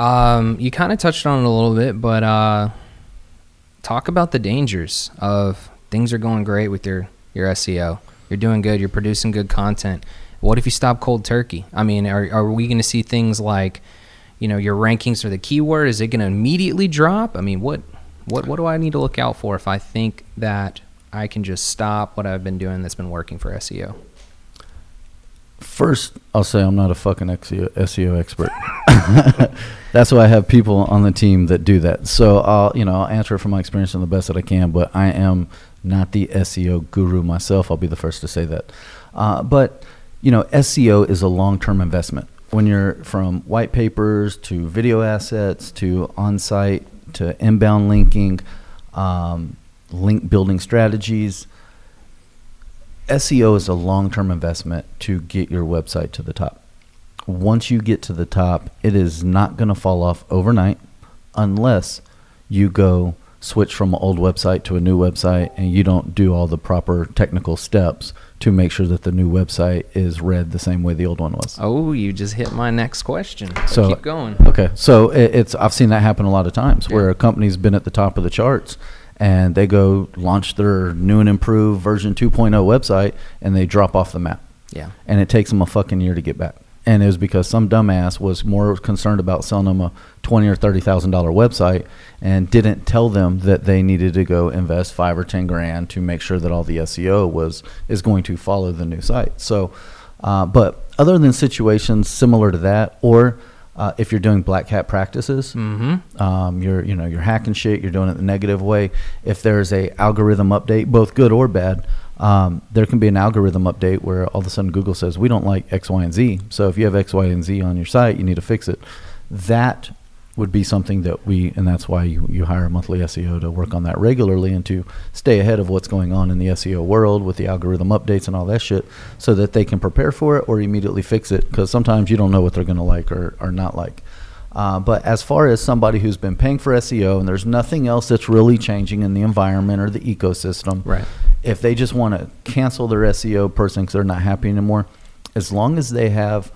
Um, you kind of touched on it a little bit, but uh, talk about the dangers of things are going great with your your SEO. You're doing good. You're producing good content. What if you stop cold turkey? I mean, are are we going to see things like, you know, your rankings for the keyword? Is it going to immediately drop? I mean, what what what do I need to look out for if I think that I can just stop what I've been doing that's been working for SEO? First, I'll say I'm not a fucking SEO, expert. That's why I have people on the team that do that. So I'll, you know, I'll answer from my experience in the best that I can. But I am not the SEO guru myself. I'll be the first to say that. Uh, but you know, SEO is a long-term investment. When you're from white papers to video assets to on-site to inbound linking, um, link building strategies. SEO is a long term investment to get your website to the top. Once you get to the top, it is not going to fall off overnight unless you go switch from an old website to a new website and you don't do all the proper technical steps to make sure that the new website is read the same way the old one was. Oh, you just hit my next question. So So- keep going. Okay, so it's I've seen that happen a lot of times where a company's been at the top of the charts and they go launch their new and improved version 2.0 website and they drop off the map Yeah. and it takes them a fucking year to get back. And it was because some dumbass was more concerned about selling them a twenty or thirty thousand dollar website and didn't tell them that they needed to go invest five or ten grand to make sure that all the SEO was is going to follow the new site. So, uh, but other than situations similar to that, or uh, if you're doing black hat practices, Mm-hmm. um, you're you know you're hacking shit you're doing it the negative way. If there's a algorithm update both good or bad um, there can be an algorithm update where all of a sudden google says we don't like x y and z. So if you have x y and z on your site you need to fix it. That would be something that we and that's why you, you hire a monthly seo to work on that regularly and to stay ahead of what's going on in the seo world with the algorithm updates and all that shit so that they can prepare for it or immediately fix it because sometimes you don't know what they're going to like or, or not like uh, but as far as somebody who's been paying for SEO and there's nothing else that's really changing in the environment or the ecosystem, Right. if they just want to cancel their SEO person because they're not happy anymore, as long as they have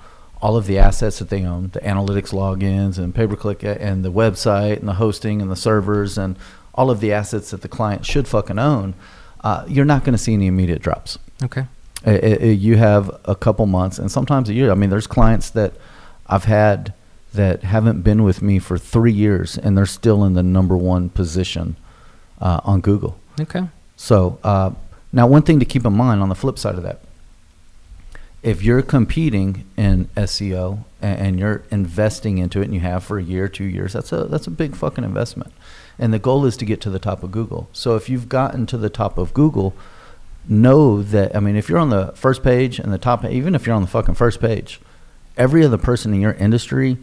all of the assets that they own, the analytics logins and pay per click and the website and the hosting and the servers and all of the assets that the client should fucking own, uh, you're not going to see any immediate drops. Okay. I- I- I- you have a couple months and sometimes a year. I mean, there's clients that I've had that haven't been with me for three years and they're still in the number one position uh, on Google. Okay. So uh, now, one thing to keep in mind on the flip side of that, if you're competing in SEO and, and you're investing into it, and you have for a year, two years, that's a that's a big fucking investment. And the goal is to get to the top of Google. So if you've gotten to the top of Google, know that I mean, if you're on the first page and the top, even if you're on the fucking first page, every other person in your industry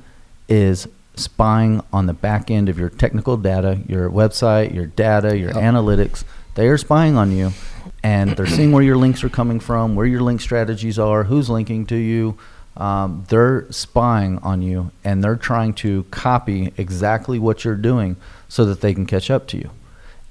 is spying on the back end of your technical data, your website, your data, your analytics. They are spying on you and they're seeing where your links are coming from, where your link strategies are, who's linking to you. Um, they're spying on you and they're trying to copy exactly what you're doing so that they can catch up to you.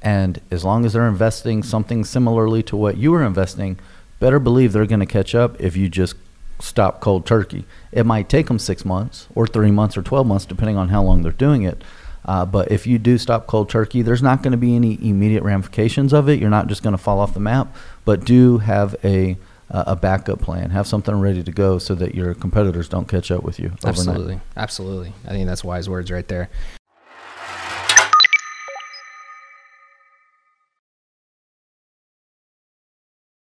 And as long as they're investing something similarly to what you were investing, better believe they're going to catch up if you just stop cold turkey. It might take them six months or three months or 12 months, depending on how long they're doing it. Uh, but if you do stop cold turkey, there's not going to be any immediate ramifications of it. You're not just going to fall off the map, but do have a uh, a backup plan. Have something ready to go so that your competitors don't catch up with you overnight. Absolutely. Absolutely. I think that's wise words right there.